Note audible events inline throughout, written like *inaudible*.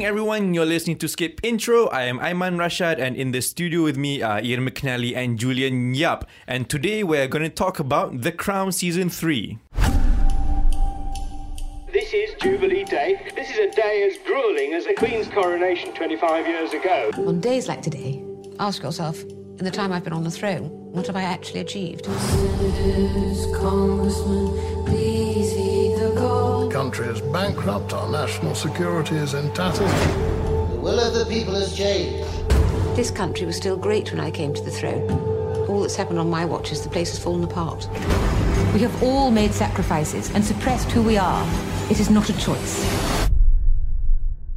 Good evening, everyone. You're listening to Skip Intro. I am Ayman Rashad, and in the studio with me are Ian McNally and Julian Yap. And today we're going to talk about The Crown Season 3. This is Jubilee Day. This is a day as grueling as the Queen's coronation 25 years ago. On days like today, ask yourself, in the time I've been on the throne, what have I actually achieved? Senators, congressmen, please heed the call. The country is bankrupt, our national security is in tatters. The will of the people has changed. This country was still great when I came to the throne. All that's happened on my watch is the place has fallen apart. We have all made sacrifices and suppressed who we are. It is not a choice.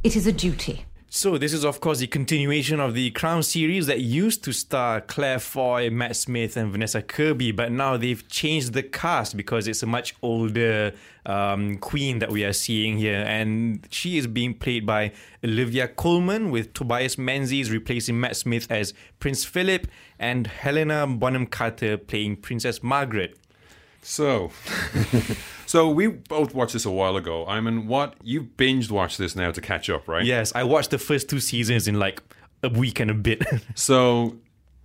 It is a duty. So, this is, of course, the continuation of the Crown series that used to star Claire Foy, Matt Smith, and Vanessa Kirby, but now they've changed the cast because it's a much older um, queen that we are seeing here. And she is being played by Olivia Colman, with Tobias Menzies replacing Matt Smith as Prince Philip, and Helena Bonham Carter playing Princess Margaret. So, *laughs* so we both watched this a while ago. I mean, what you binged watched this now to catch up, right? Yes, I watched the first two seasons in like a week and a bit. *laughs* So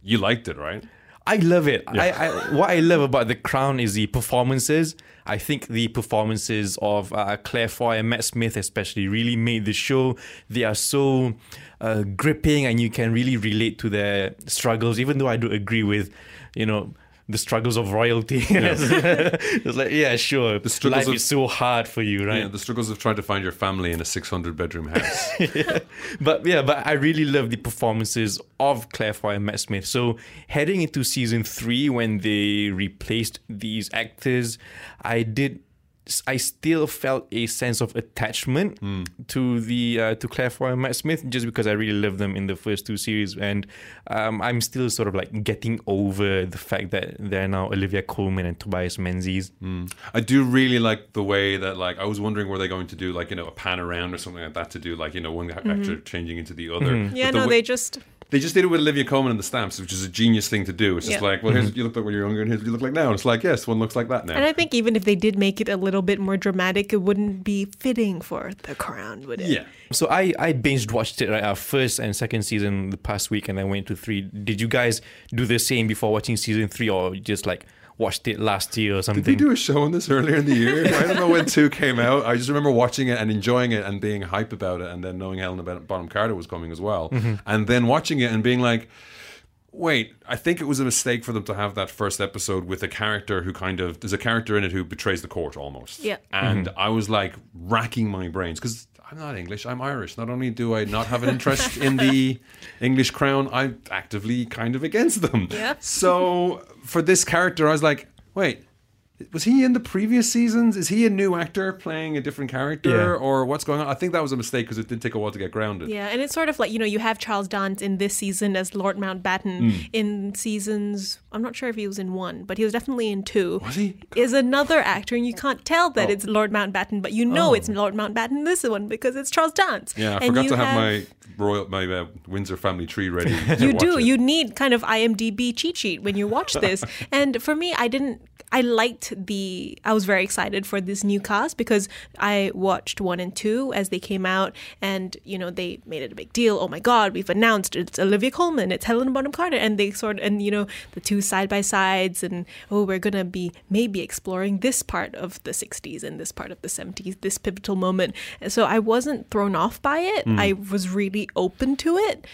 you liked it, right? I love it. I, I what I love about The Crown is the performances. I think the performances of uh, Claire Foy and Matt Smith, especially, really made the show. They are so uh, gripping, and you can really relate to their struggles. Even though I do agree with, you know. The struggles of royalty. *laughs* it's like, yeah, sure. The struggles Life of- is so hard for you, right? Yeah, the struggles of trying to find your family in a 600 bedroom house. *laughs* but yeah, but I really love the performances of Claire Foy and Matt Smith. So heading into season three, when they replaced these actors, I did. I still felt a sense of attachment to the uh, to Claire Foy and Matt Smith just because I really loved them in the first two series, and um, I'm still sort of like getting over the fact that they're now Olivia Colman and Tobias Menzies. I do really like the way that, like, I was wondering were they going to do, like, you know, a pan around or something like that to do, like, you know, one actor changing into the other. Mm-hmm. Yeah, the no, wa- they just They just did it with Olivia Colman and the stamps, which is a genius thing to do. It's just Yeah. like, well, here's what you look like when you're younger, and here's what you look like now. And it's like, yes, one looks like that now. And I think even if they did make it a little bit more dramatic, it wouldn't be fitting for the crown, would it? yeah. So I I binged watched it right our first and second season the past week and then went to three. Did you guys do the same before watching season three or just like watched it last year or something? Did they do a show on this earlier in the year? *laughs* I don't know when two came out. I just remember watching it and enjoying it and being hype about it, and then knowing Helena Ben- Bonham Carter was coming as well, mm-hmm. and then watching it and being like. Wait, I think it was a mistake for them to have that first episode with a character who kind of there's a character in it who betrays the court almost. Yeah. And mm-hmm. I was like racking my brains because I'm not English, I'm Irish. Not only do I not have an interest in the *laughs* English crown, I'm actively kind of against them. Yeah. So for this character, I was like, wait, was he in the previous seasons? Is he a new actor playing a different character, Yeah. or what's going on? I think that was a mistake because it did take a while to get grounded. Yeah, and it's sort of like, you know, you have Charles Dance in this season as Lord Mountbatten. Mm. In seasons, I'm not sure if he was in one, but he was definitely in two. Was he? Is another actor, and you can't tell that Oh. it's Lord Mountbatten, but you know it's Lord Mountbatten this one because it's Charles Dance. Yeah, I And forgot to have, my royal my uh, Windsor family tree ready. *laughs* you do it. you need kind of imdb cheat sheet when you watch *laughs* this and for me i didn't i liked the i was very excited for this new cast because i watched one and two as they came out and you know they made it a big deal. Oh my god we've announced it's olivia colman it's helena bonham carter. And they sort and you know the two side by sides and oh we're gonna be maybe exploring this part of the 60s and this part of the 70s this pivotal moment. And so i wasn't thrown off by it. Mm. I was really open to it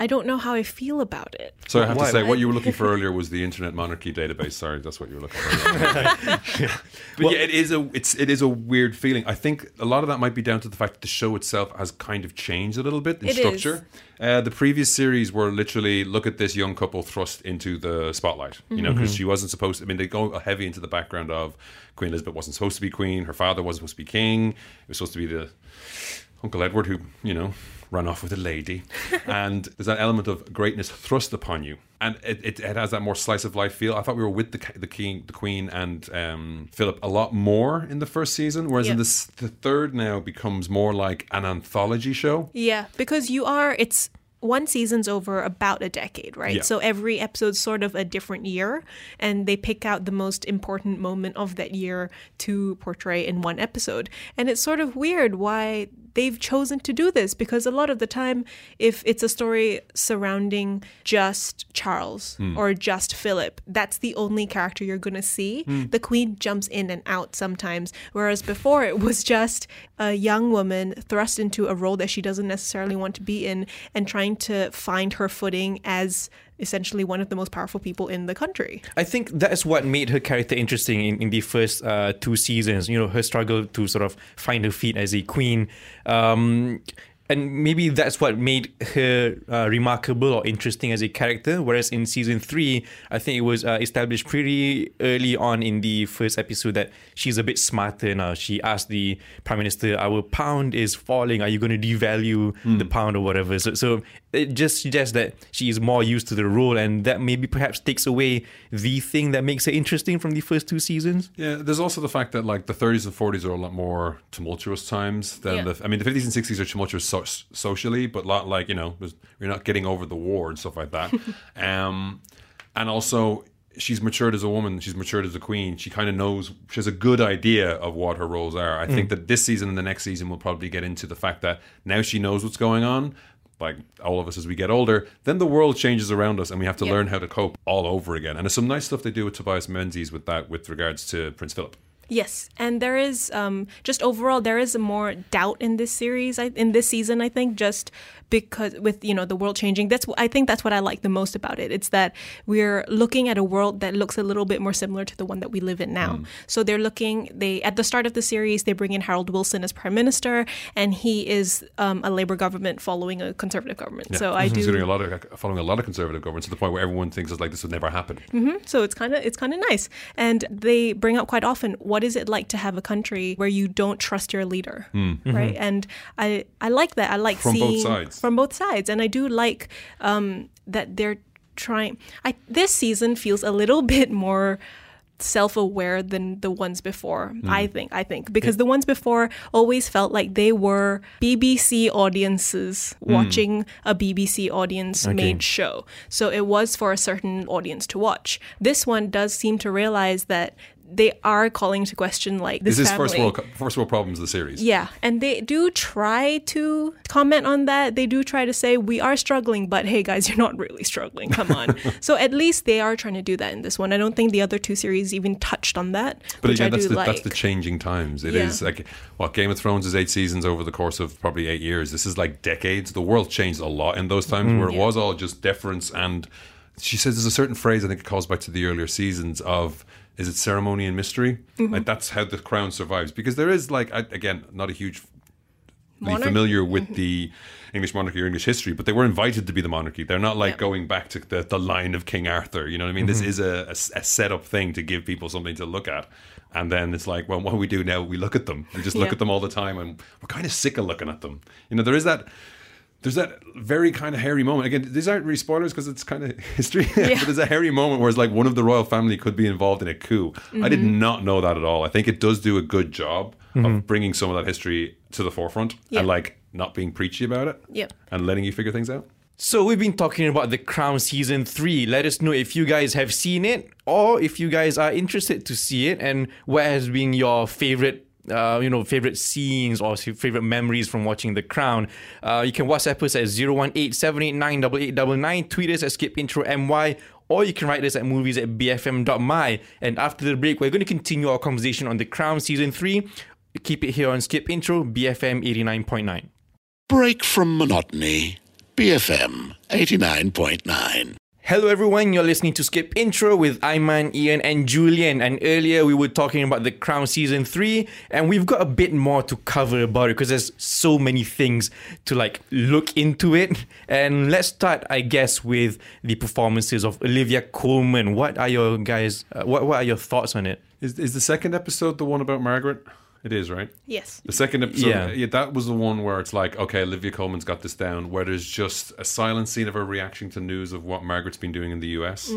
I don't know how I feel about it. So I have Why- to say, what you were looking for *laughs* earlier was the Internet Monarchy database. Sorry, that's what you were looking for. *laughs* but yeah, it is a it's it is a weird feeling. I think a lot of that might be down to the fact that the show itself has kind of changed a little bit in structure. Uh, the previous series were literally look at this young couple thrust into the spotlight. You know, because she wasn't supposed. to... I mean, they go heavy into the background of Queen Elizabeth wasn't supposed to be queen. Her father wasn't supposed to be king. It was supposed to be the Uncle Edward, who, you know, ran off with a lady. *laughs* and there's that element of greatness thrust upon you. And it, it, it has that more slice of life feel. I thought we were with the, the king, the queen, and um, Philip a lot more in the first season, whereas in this, the third now becomes more like an anthology show. Yeah, because you are, it's one season's over about a decade, right? Yeah. So every episode's sort of a different year, and they pick out the most important moment of that year to portray in one episode. And it's sort of weird why they've chosen to do this because a lot of the time, if it's a story surrounding just Charles hmm. or just Philip, that's the only character you're going to see. Hmm. The Queen jumps in and out sometimes, whereas before it was just a young woman thrust into a role that she doesn't necessarily want to be in and trying to find her footing as essentially one of the most powerful people in the country. I think that's what made her character interesting in, in the first uh, two seasons. You know, her struggle to sort of find her feet as a queen. Um, and maybe that's what made her uh, remarkable or interesting as a character. Whereas in season three, I think it was uh, established pretty early on in the first episode that she's a bit smarter now. She asked the prime minister, "Our pound is falling. Are you going to devalue the pound or whatever?" So, so it just suggests that she is more used to the role, and that maybe perhaps takes away the thing that makes her interesting from the first two seasons. Yeah, there's also the fact that like the 30s and 40s are a lot more tumultuous times than Yeah. the. I mean, the 50s and 60s are tumultuous so- socially, but lot like you know, you're not getting over the war and stuff like that. *laughs* um, and also, she's matured as a woman. She's matured as a queen. She kind of knows. She has a good idea of what her roles are. I think that this season and the next season will probably get into the fact that now she knows what's going on. Like all of us as we get older, then the world changes around us, and we have to Yeah. learn how to cope all over again. And there's some nice stuff they do with Tobias Menzies with that, with regards to Prince Philip. Yes, and there is um, just overall there is more doubt in this series, in this season. I think just because with you know the world changing, that's I think that's what I like the most about it. It's that we're looking at a world that looks a little bit more similar to the one that we live in now. So they're looking. They at the start of the series they bring in Harold Wilson as prime minister, and he is um, a Labour government following a conservative government. So I do. a lot of following a lot of conservative governments to the point where everyone thinks it's like this would never happen. So it's kind of it's kind of nice, and they bring up quite often what is it like to have a country where you don't trust your leader, right? And I I like that. I like Hmm. Mm-hmm. From both seeing sides. from both sides, and I do like um, that they're trying. I this season feels a little *laughs* bit more self-aware than the ones before Hmm. i think i think because the ones before always felt like they were bbc audiences Hmm. watching a bbc audience made show so it was for a certain audience to watch this one does seem to realize that they are calling to question like this This is family. first world first world problems of the series. Yeah, and they do try to comment on that. They do try to say we are struggling, but hey guys, you're not really struggling. Come on. *laughs* so at least they are trying to do that in this one. I don't think the other two series even touched on that, But which again, I that's do the, like. that's the changing times. It is Yeah. like what Game of Thrones is eight seasons over the course of probably eight years. This is like decades. The world changed a lot in those times mm-hmm. where it was all just deference. And she says there's a certain phrase I think it calls back to the earlier seasons of is it ceremony and mystery? Mm-hmm. Like that's how the crown survives because there is like I, again not a huge familiar with mm-hmm. the English monarchy or English history, but they were invited to be the monarchy. They're not like Yeah. going back to the, the line of King Arthur. You know what I mean? This mm-hmm. is a, a, a set up thing to give people something to look at. And then it's like, well, what do we do now? We look at them. We just look Yeah. at them all the time, and we're kind of sick of looking at them. You know, there is that. There's that very kind of hairy moment. Again, these aren't really spoilers because it's kind of *laughs* history. but there's a hairy moment where it's like one of the royal family could be involved in a coup. I did Mm-hmm. not know that at all. I think it does do a good job of bringing some of that history to the forefront Yeah. and like not being preachy about it Yep. and letting you figure things out. So we've been talking about The Crown season 3. Let us know if you guys have seen it or if you guys are interested to see it and what has been your favorite uh, you know, favorite scenes or favorite memories from watching The Crown. Uh, you can WhatsApp us at 018-789-8899, tweet us at skipintromy, or you can write us at movies at bfm.my. And after the break, we're going to continue our conversation on The Crown season 3. Keep it here on Skip Intro, BFM 89.9. Break from monotony. BFM 89.9. Hello everyone, you're listening to Skip Intro with Iman, Ian, and Julian. And earlier we were talking about The Crown Season 3, and we've got a bit more to cover about it because there's so many things to like look into it. And let's start, I guess, with the performances of Olivia Colman. What are your guys, uh, what, what are your thoughts on it? Is is the second episode the one about Margaret? It is, right? yes. The second episode, Yeah. yeah. that was the one where it's like, okay, Olivia Colman's got this down, where there's just a silent scene of her reaction to news of what Margaret's been doing in the US.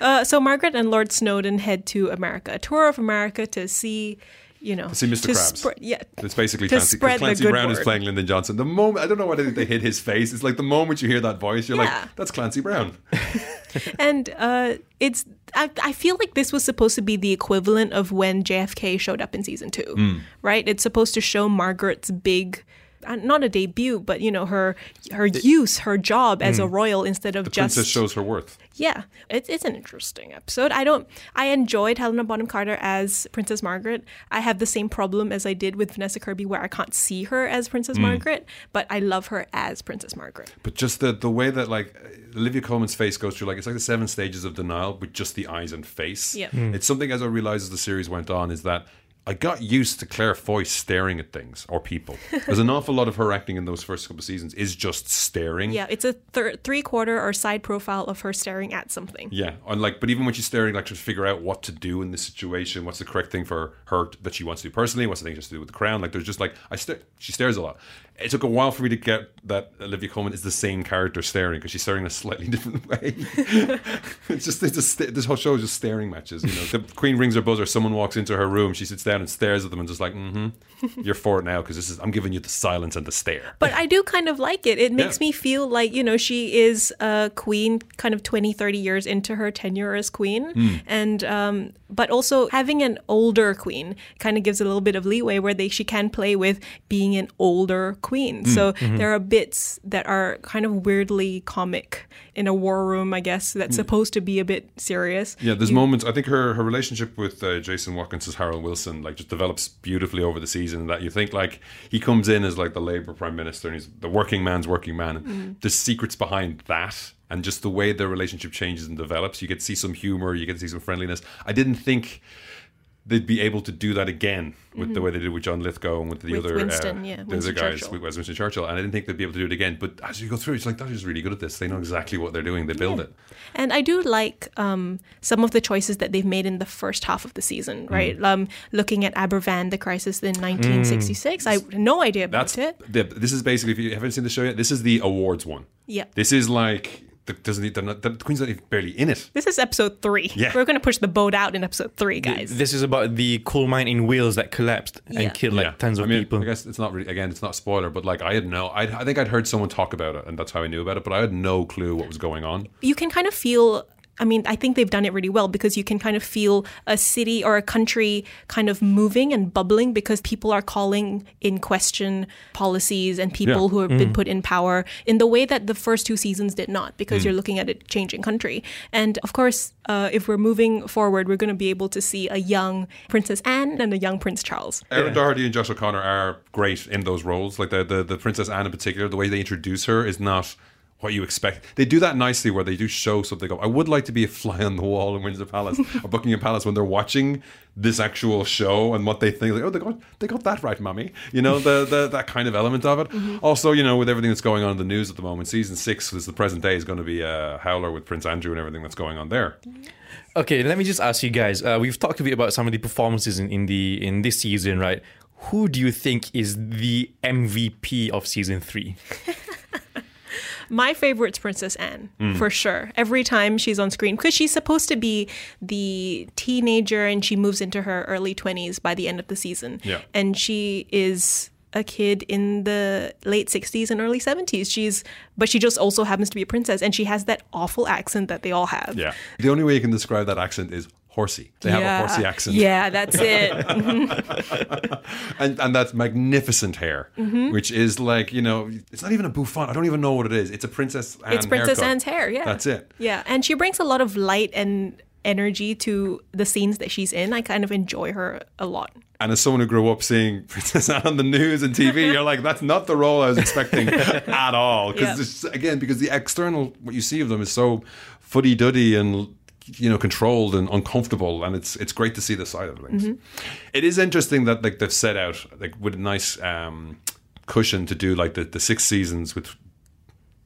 Uh, so Margaret and Lord Snowdon head to America, a tour of America to see, you know, see Mr. Krabs. spre- yeah, It's basically Clancy, 'cause spread the Clancy Brown is playing Lyndon Johnson. The moment I don't know why they, hit his face. It's like the moment you hear that voice, you're Yeah. like, that's Clancy Brown. *laughs* and uh, it's I, I feel like this was supposed to be the equivalent of when JFK showed up in season two, Hmm. right? It's supposed to show Margaret's big Uh, not a debut, but you know her her use, her job as a mm. royal instead of The just princess shows her worth. yeah, it's it's an interesting episode. I don't. I enjoyed Helena Bonham Carter as Princess Margaret. I have the same problem as I did with Vanessa Kirby, where I can't see her as. Princess mm. Margaret, but I love her as Princess Margaret. But just the the way that like Olivia Colman's face goes through like it's like the seven stages of denial with just the eyes and face. Yeah. Mm. It's something as I realized as the series went on is that I got used to Claire Foy staring at things or people. There's an awful lot of her acting in those first couple of seasons is just staring. Yeah, it's a thir- three quarter or side profile of her staring at something. Yeah, and like, but even when she's staring, like to figure out what to do in this situation, what's the correct thing for her that she wants to do personally, what's the thing she has to do with the crown. Like, there's just like I st- she stares a lot. It took a while for me to get that Olivia Colman is the same character staring because she's staring in a slightly *laughs* different way. it's just it's st- this whole show is just staring matches. You know, the Queen rings her buzzer, someone walks into her room, she sits down and stares at them and just like, mm-hmm, you're for it now because this is I'm giving you the silence and the stare. But I do kind of like it. It makes Yeah. me feel like, you know, she is a queen kind of 20, 30 years into her tenure as queen. Hmm. And, um, but also having an older queen kind of gives a little bit of leeway where they, she can play with being an older queen. Hmm. So Mm-hmm. there are bits that are kind of weirdly comic in a war room, I guess, that's supposed to be a bit serious. Hmm. Yeah, there's You- moments. I think her her relationship with uh, Jason Watkins as Harold Wilson like just develops beautifully over the season. That you think like he comes in as like the Labour Prime Minister and he's the working man's working man. And There's secrets behind that, and just the way their relationship changes and develops. You get to see some humor. You get to see some friendliness. I didn't think. They'd be able to do that again with the way they did with John Lithgow and with the With other Winston, uh, yeah, the Winston other guys Churchill. with Winston Churchill, and I didn't think they'd be able to do it again. But as you go through, it's like they're just really good at this. They know exactly what they're doing. They build it. And I do like um, some of the choices that they've made in the first half of the season, right? Um, looking at Aberfan, the crisis in 1966. I had no idea about That's it. the, this is basically if you haven't seen the show yet, this is the awards one. Yeah. This is like doesn't need- they're not, the Queen's not even barely in it. This is episode three. Yeah. We're going to push the boat out in episode three, guys. This is about the coal mine in Wales that collapsed Yeah. and killed like Yeah. tons of I mean, people. I guess it's not really again, it's not a spoiler, but like I had no, I, I think I'd heard someone talk about it, and that's how I knew about it. But I had no clue what was going on. you can kind of feel I mean, I think they've done it really well because you can kind of feel a city or a country kind of moving and bubbling because people are calling in question policies and people Yeah. who have been put in power in the way that the first two seasons did not because Mm. you're looking at a changing country. And of course, uh, if we're moving forward, we're going to be able to see a young Princess Anne and a young Prince Charles. Erin Doherty and Josh O'Connor are great in those roles. Like the, the the Princess Anne in particular, the way they introduce her is not what you expect. They do that nicely where they do show something up. I would like to be a fly on the wall in Windsor Palace *laughs* or Buckingham Palace when they're watching this actual show and what they think. Like, oh, they got they got that right, mummy. You know, the, the *laughs* that kind of element of it. Also, you know, with everything that's going on in the news at the moment, season six is the present day is going to be a howler with Prince Andrew and everything that's going on there. Okay, let me just ask you guys. Uh, we've talked a bit about some of the performances in, in the in this season, right? Who do you think is the MVP of season three? *laughs* My favorite's Princess Anne, Hmm. for sure. Every time she's on screen, because she's supposed to be the teenager and she moves into her early 20s by the end of the season. Yeah. And she is a kid in the late 60s and early 70s. She's, but she just also happens to be a princess and she has that awful accent that they all have. Yeah. The only way you can describe that accent is horsey. They have a horsey accent. Yeah, that's it. *laughs* and and that's magnificent hair, Mm-hmm. which is like you know, it's not even a bouffant. I don't even know what it is. It's a Princess Anne. it's Princess haircut. Anne's hair, yeah. That's it. Yeah, and she brings a lot of light and energy to the scenes that she's in. I kind of enjoy her a lot. And as someone who grew up seeing *laughs* Princess Anne on the news and TV, *laughs* you're like, that's not the role I was expecting at all. Because Yeah. again, because the external what you see of them is so fuddy duddy and you know controlled and uncomfortable, and it's it's great to see the side of things. Mm-hmm. It is interesting that like they've set out like with a nice um, cushion to do like the the six seasons with.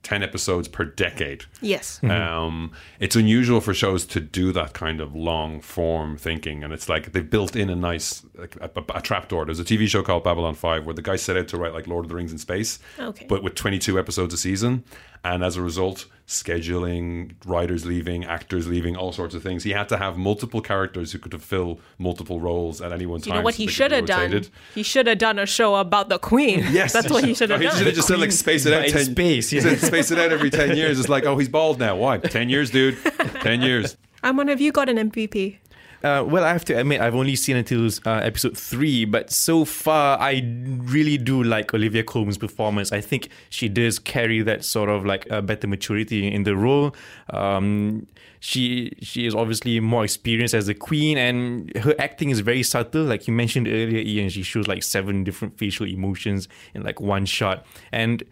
10 episodes per decade. Yes. Um, it's unusual for shows to do that kind of long form thinking, and it's like they've built in a nice like a, a, a trapdoor. There's a TV show called Babylon Five where the guy set out to write like Lord of the Rings in space, Okay. but with 22 episodes a season, and as a result, scheduling, writers leaving, actors leaving, all sorts of things. He had to have multiple characters who could fulfill multiple roles at any one time. You know what so he should have done? He should have done a show about the queen. *laughs* Yes, that's what he should have done. Oh, he done. should have just said like space it out. But in 10, space, yeah. he said, space it out every ten years. It's like, oh, he's bald now. Why? Ten years, dude. Ten years. *laughs* Amon, have you got an MVP? Uh, well, I have to admit, I've only seen until uh, episode three, but so far, I really do like Olivia Colman's performance. I think she does carry that sort of like a better maturity in the role. Um, she she is obviously more experienced as a queen, and her acting is very subtle. Like you mentioned earlier, Ian, she shows like seven different facial emotions in like one shot, and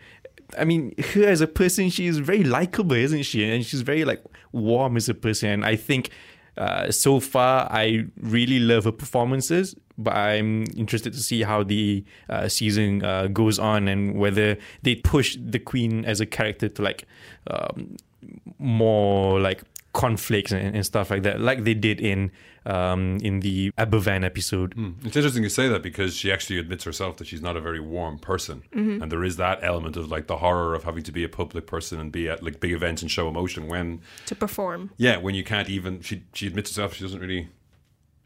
I mean, her as a person, she is very likable, isn't she? And she's very like warm as a person. And I think uh, so far, I really love her performances. But I'm interested to see how the uh, season uh, goes on and whether they push the queen as a character to like um, more like conflicts and, and stuff like that, like they did in um, in the Aberfan episode. Hmm. It's interesting you say that because she actually admits herself that she's not a very warm person, mm-hmm. and there is that element of like the horror of having to be a public person and be at like big events and show emotion when, to perform. yeah, when you can't even. She she admits herself she doesn't really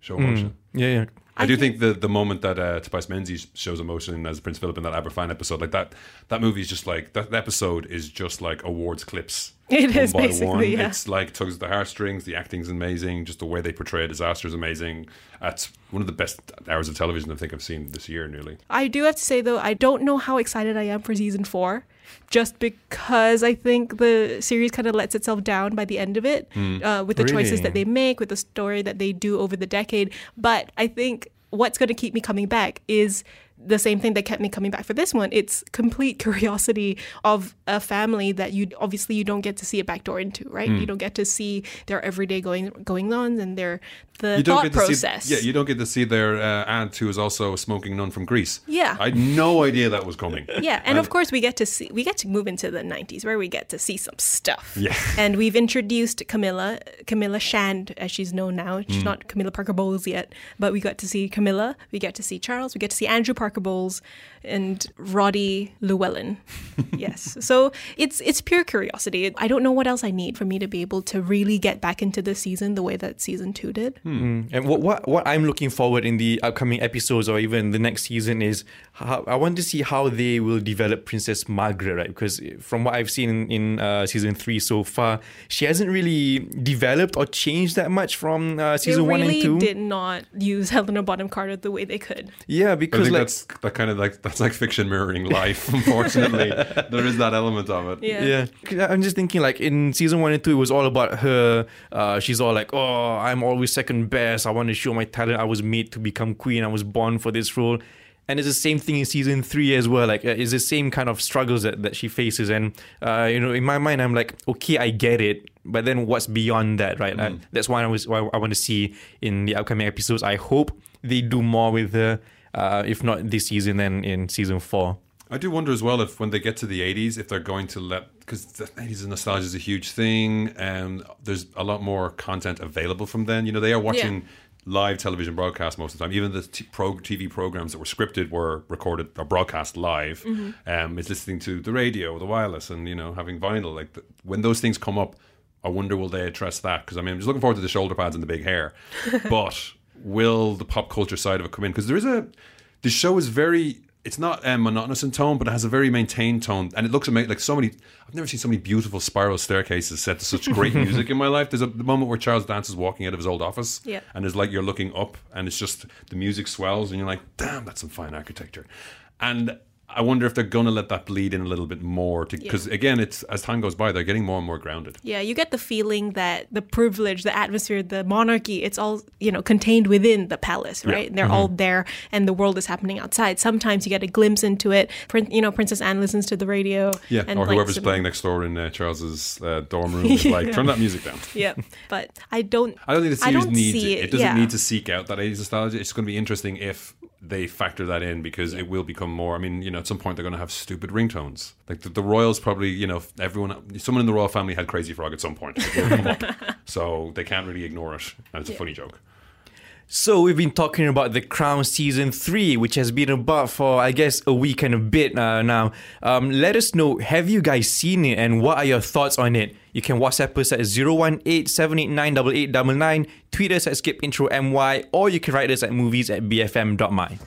show hmm. emotion. Yeah, yeah. I, do think the the moment that uh, Tobias Menzies shows emotion as Prince Philip in that Aberfan episode, like that, that movie is just like that, that episode is just like awards clips. *laughs* It one is by basically, one. yeah. It's like tugs at the heartstrings. The acting's amazing. Just the way they portray a disaster is amazing. That's one of the best hours of television I think I've seen this year, nearly. I do have to say though, I don't know how excited I am for season four, just because I think the series kind of lets itself down by the end of it, uh, with the choices that they make, with the story that they do over the decade. But I think what's going to keep me coming back is the same thing that kept me coming back for this one. It's complete *laughs* curiosity of a family that you obviously you don't get to see a backdoor into, right? You don't get to see their everyday going going on and their the You thought process. see, yeah, you don't get to see their uh, aunt who is also a smoking nun from Greece. Yeah. I had no idea that was coming. *laughs* Yeah, and of course we get to see we get to move into the '90s where we get to see some stuff. Yeah. *laughs* and we've introduced Camilla, Camilla Shand as she's known now. Mm. She's not Camilla Parker Bowles yet, but we got to see Camilla, we get to see Charles, we get to see Andrew Parker Bowles, and Roddy Llewellyn. *laughs* yes, so it's it's pure curiosity. I don't know what else I need for me to be able to really get back into the season the way that season two did. And what, what what I'm looking forward in the upcoming episodes or even the next season is how, I want to see how they will develop Princess Margaret, right? Because from what I've seen in, in uh, season three so far, she hasn't really developed or changed that much from uh, season they one and two. did not use Helena Bonham Carter the way they could. Yeah, I because think like that's that kind of like that's like fiction mirroring life. *laughs* Unfortunately, *laughs* there is that element of it. Yeah. Yeah, 'Cause I'm just thinking like in season one and two, it was all about her. Uh, she's all like, "Oh, I'm always second best. I want to show my talent. I was made to become queen. I was born for this role." And it's the same thing in season three as well. Like, uh, it's the same kind of struggles that, that she faces. And uh, you know, in my mind, I'm like, okay, I get it. But then what's beyond that, right? Uh, that's why I was why I want to see in the upcoming episodes. I hope they do more with her. Uh, if not this season, then in season four. I do wonder as well if when they get to the 80s, if they're going to let because the 80s and nostalgia is a huge thing, and there's a lot more content available from then. You know, they are watching live television broadcast most of the time. Even the t- pro TV programs that were scripted were recorded or broadcast live. Um, it's listening to the radio, the wireless, and you know, having vinyl. Like the, when those things come up, I wonder will they address that? Because I mean, I'm just looking forward to the shoulder pads and the big hair, *laughs* but will the pop culture side of it come in? Because there is a the show is very it's not um, monotonous in tone, but it has a very maintained tone, and it looks amazing. Like so many, I've never seen so many beautiful spiral staircases set to such great *laughs* music in my life. There's a the moment where Charles Dance is walking out of his old office, Yeah. and it's like you're looking up, and it's just the music swells, and you're like, "Damn, that's some fine architecture." And I wonder if they're gonna let that bleed in a little bit more, because again, it's as time goes by, they're getting more and more grounded. Yeah, you get the feeling that the privilege, the atmosphere, the monarchy, it's all, you know, contained within the palace, right? And they're all there and the world is happening outside. Sometimes you get a glimpse into it. Prin- You know, Princess Anne listens to the radio. Yeah, and or whoever's playing next door in uh, Charles's uh, dorm room is *laughs* like, turn that music down. *laughs* Yeah, but I don't. I don't think the series don't needs see it. It doesn't yeah. need to seek out that 80s nostalgia. It's going to be interesting if they factor that in because it will become more. I mean, you know, at some point they're going to have stupid ringtones. Like the, the royals probably, you know, everyone, someone in the royal family had Crazy Frog at some point. It will come up. *laughs* so they can't really ignore it. And it's a funny joke. So we've been talking about The Crown season three, which has been about for I guess a week and a bit uh, now. Um, let us know: Have you guys seen it, and what are your thoughts on it? You can WhatsApp us at 018-789-8899, tweet us at skipintromy, or you can write us at movies at bfm.my.